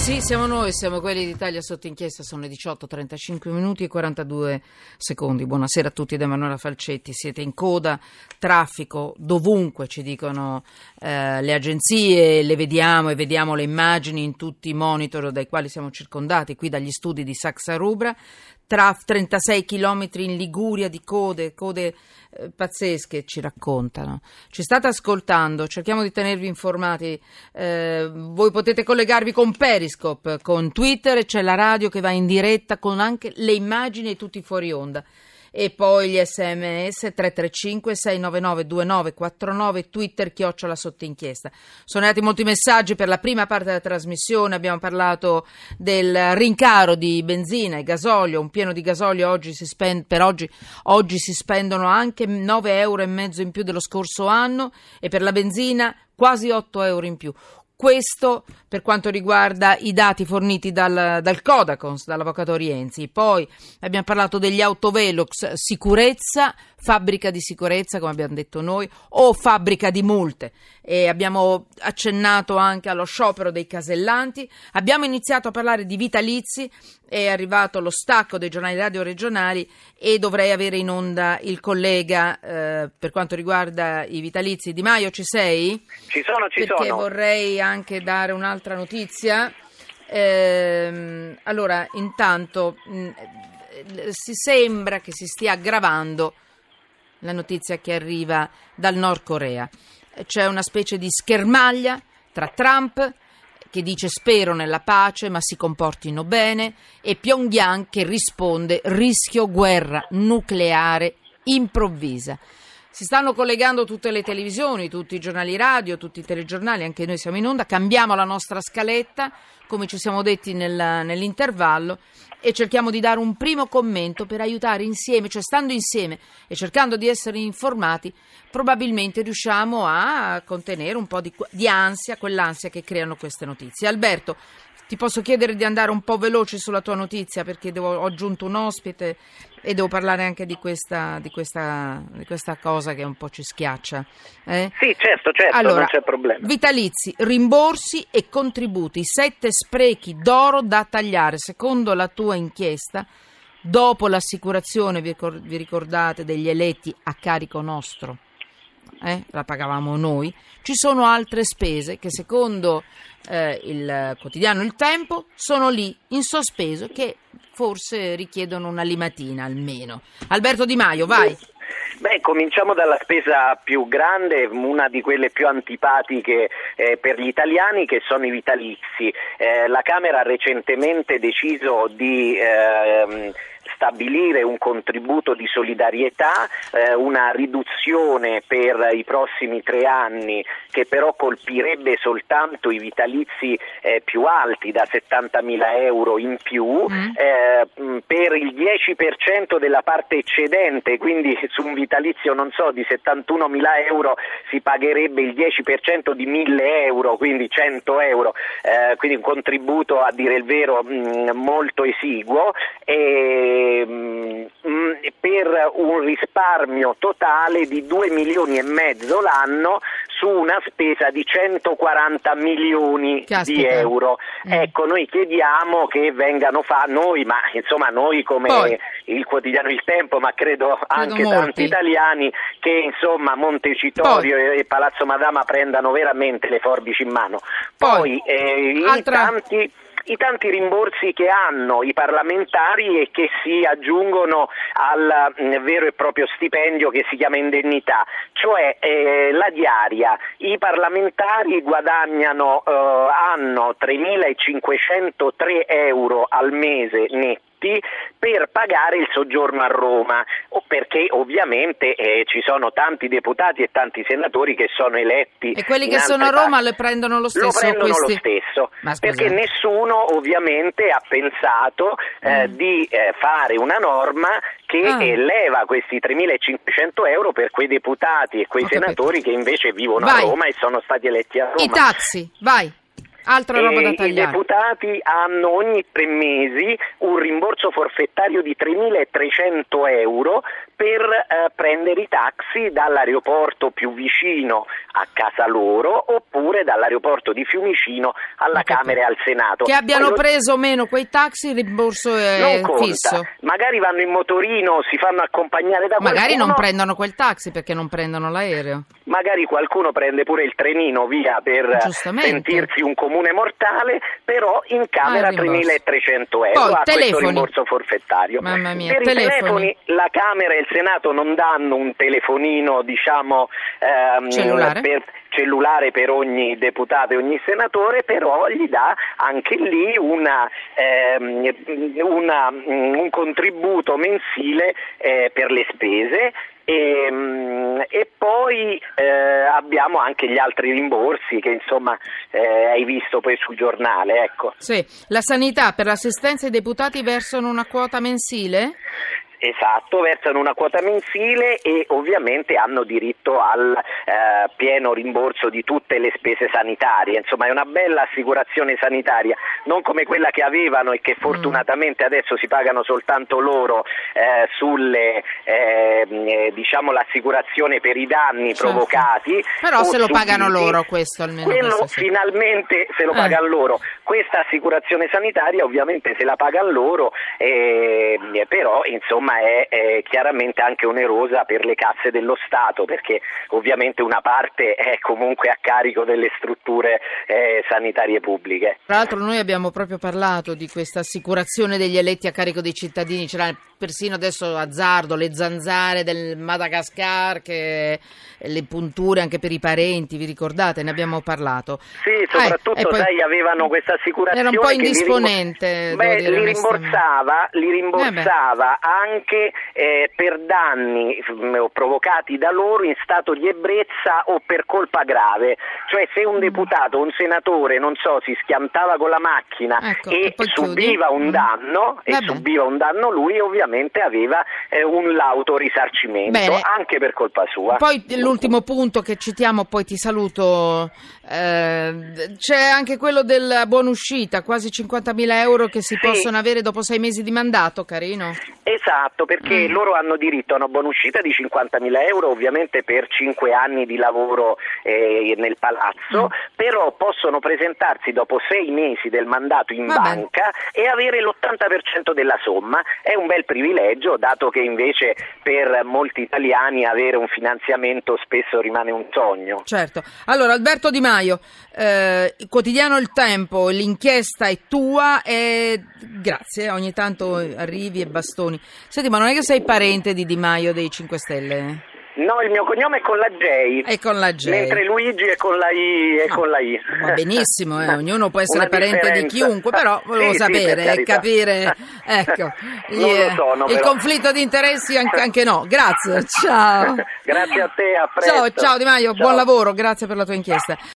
Sì, siamo noi, siamo quelli d'Italia sotto inchiesta, sono le 18, 35 minuti e 42 secondi. Buonasera a tutti da Emanuela Falcetti, siete in coda, traffico dovunque, ci dicono eh, le agenzie, le vediamo e vediamo le immagini in tutti i monitor dai quali siamo circondati, qui dagli studi di Saxa Rubra, tra 36 chilometri in Liguria di code, code eh, pazzesche ci raccontano. Ci state ascoltando, cerchiamo di tenervi informati. Eh, voi potete collegarvi con Periscope, con Twitter c'è la radio che va in diretta con anche le immagini e tutti fuori onda e poi gli sms 335 699 2949 twitter chiocciola sotto inchiesta sono arrivati molti messaggi per la prima parte della trasmissione. Abbiamo parlato del rincaro di benzina e gasolio un pieno di gasolio oggi si spende, per oggi, oggi si spendono anche 9 euro e mezzo in più dello scorso anno e per la benzina quasi 8 euro in più questo per quanto riguarda i dati forniti dal, dal Codacons, dall'avvocato Rienzi. Poi abbiamo parlato degli autovelox, sicurezza, fabbrica di sicurezza, come abbiamo detto noi, o fabbrica di multe. E abbiamo accennato anche allo sciopero dei casellanti. Abbiamo iniziato a parlare di vitalizi, è arrivato lo stacco dei giornali radio regionali e dovrei avere in onda il collega eh, per quanto riguarda i vitalizi. Di Maio, ci sei? Ci sono, ci Perché sono. vorrei anche dare un'altra notizia. Ehm, allora, intanto mh, si sembra che si stia aggravando la notizia che arriva dal Nord Corea. C'è una specie di schermaglia tra Trump che dice spero nella pace ma si comportino bene e Pyongyang che risponde rischio guerra nucleare improvvisa. Si stanno collegando tutte le televisioni, tutti i giornali radio, tutti i telegiornali, anche noi siamo in onda, cambiamo la nostra scaletta, come ci siamo detti nel, nell'intervallo, e cerchiamo di dare un primo commento per aiutare insieme, cioè stando insieme e cercando di essere informati, probabilmente riusciamo a contenere un po' di, di ansia, quell'ansia che creano queste notizie. Alberto, ti posso chiedere di andare un po' veloce sulla tua notizia perché devo, ho aggiunto un ospite e devo parlare anche di questa, di questa, di questa cosa che un po' ci schiaccia. Eh? Sì, certo, certo, allora, non c'è problema. Vitalizi, rimborsi e contributi, sette sprechi d'oro da tagliare. Secondo la tua inchiesta, dopo l'assicurazione, vi ricordate, degli eletti a carico nostro, eh, la pagavamo noi, ci sono altre spese che secondo eh, il quotidiano Il Tempo sono lì in sospeso che forse richiedono una limatina almeno. Alberto Di Maio, vai. Beh, cominciamo dalla spesa più grande, una di quelle più antipatiche eh, per gli italiani che sono i vitalizi. Eh, la Camera ha recentemente deciso di ehm, stabilire un contributo di solidarietà, eh, una riduzione per i prossimi tre anni che però colpirebbe soltanto i vitalizi eh, più alti da 70.000 euro in più mm. eh, per il 10% della parte eccedente, quindi su un vitalizio non so di 71.000 euro si pagherebbe il 10% di 1.000 euro, quindi 100 euro, eh, quindi un contributo a dire il vero mh, molto esiguo. E, Ehm, mm, per un risparmio totale di 2 milioni e mezzo l'anno su una spesa di 140 milioni Caspita. di euro. Mm. Ecco, noi chiediamo che vengano fatti, noi, ma insomma noi come Poi. il quotidiano Il Tempo, ma credo, credo anche molti. tanti italiani, che insomma Montecitorio Poi. e Palazzo Madama prendano veramente le forbici in mano. Poi, Poi eh, Altra... tanti i tanti rimborsi che hanno i parlamentari e che si aggiungono al mm, vero e proprio stipendio che si chiama indennità, cioè eh, la diaria. I parlamentari guadagnano, eh, hanno 3.503 euro al mese netti per pagare il soggiorno a Roma, perché ovviamente eh, ci sono tanti deputati e tanti senatori che sono eletti. E quelli che sono a Roma le prendono lo stesso? Lo prendono questi... lo stesso, perché nessuno ovviamente ha pensato eh, mm. di eh, fare una norma che ah. eleva questi 3.500 euro per quei deputati e quei Ho senatori capito. che invece vivono vai. a Roma e sono stati eletti a Roma. I taxi, vai. Altra roba da tagliare. I deputati hanno ogni tre mesi un rimborso forfettario di 3.300 euro per eh, prendere i taxi dall'aeroporto più vicino a casa loro oppure dall'aeroporto di Fiumicino alla Camera e al Senato. Che abbiano Poi preso o meno quei taxi, il rimborso è fisso. Magari vanno in motorino, si fanno accompagnare da Magari qualcuno. non prendono quel taxi perché non prendono l'aereo. Magari qualcuno prende pure il trenino via per sentirsi un comune mortale, però in camera ah, 3.300 euro Poi, a telefoni. questo rimborso forfettario. Mamma mia, per telefoni. i telefoni la Camera e il Senato non danno un telefonino, diciamo, ehm, cellulare. Per, cellulare per ogni deputato e ogni senatore, però gli dà anche lì una, ehm, una, un contributo mensile eh, per le spese e, ehm, e poi abbiamo anche gli altri rimborsi che insomma eh, hai visto poi sul giornale. Ecco. Sì. La sanità per l'assistenza ai deputati versano una quota mensile? Esatto, versano una quota mensile e ovviamente hanno diritto al eh, pieno rimborso di tutte le spese sanitarie, insomma è una bella assicurazione sanitaria, non come quella che avevano e che mm. fortunatamente adesso si pagano soltanto loro eh, sulle ehm, eh, diciamo l'assicurazione per i danni certo. provocati. Però se lo pagano loro questo almeno. Quello questo finalmente se lo eh. pagano loro. Questa assicurazione sanitaria ovviamente se la pagano loro, ehm, però insomma insomma è, è, chiaramente anche onerosa per le casse dello Stato perché ovviamente una parte è comunque a carico delle strutture eh, sanitarie pubbliche. Tra l'altro noi abbiamo proprio parlato di questa assicurazione degli eletti a carico dei cittadini, c'era persino adesso azzardo le zanzare del Madagascar, che, le punture anche per i parenti, vi ricordate? Ne abbiamo parlato. Sì, soprattutto eh, poi, sai, avevano questa assicurazione. Era un po' indisponente. Li, beh, li rimborsava, li rimborsava eh anche eh, per danni mm, provocati da loro in stato di ebbrezza o per colpa grave. Cioè se un mm. deputato, un senatore, non so, si schiantava con la macchina ecco, e, subiva un mm. danno, e subiva un danno lui ovviamente ovviamente aveva eh, un lauto risarcimento Bene. anche per colpa sua. Poi l'ultimo punto che citiamo, poi ti saluto, eh, c'è anche quello della buona uscita, quasi 50.000 euro che si sì. possono avere dopo sei mesi di mandato, carino. Esatto, perché mm. loro hanno diritto a una buona uscita di 50.000 euro, ovviamente per 5 anni di lavoro eh, nel palazzo, mm. però possono presentarsi dopo sei mesi del mandato in Vabbè. banca e avere l'80% della somma. È un bel privilegio, dato che invece per molti italiani avere un finanziamento spesso rimane un sogno. Certo. Allora, Alberto Di Maio, eh, quotidiano Il Tempo, l'inchiesta è tua e grazie, ogni tanto arrivi e bastoni. Senti, ma non è che sei parente di Di Maio dei 5 Stelle? No, il mio cognome è con la J. È con la J. Mentre Luigi è con la I. È no, con la I. Va benissimo, eh, ognuno può essere parente di chiunque, però volevo sì, sapere e sì, capire ecco, gli, sono, il conflitto di interessi anche, anche, no. Grazie, ciao. grazie a te, a presto. Ciao, ciao Di Maio, ciao. buon lavoro, grazie per la tua inchiesta.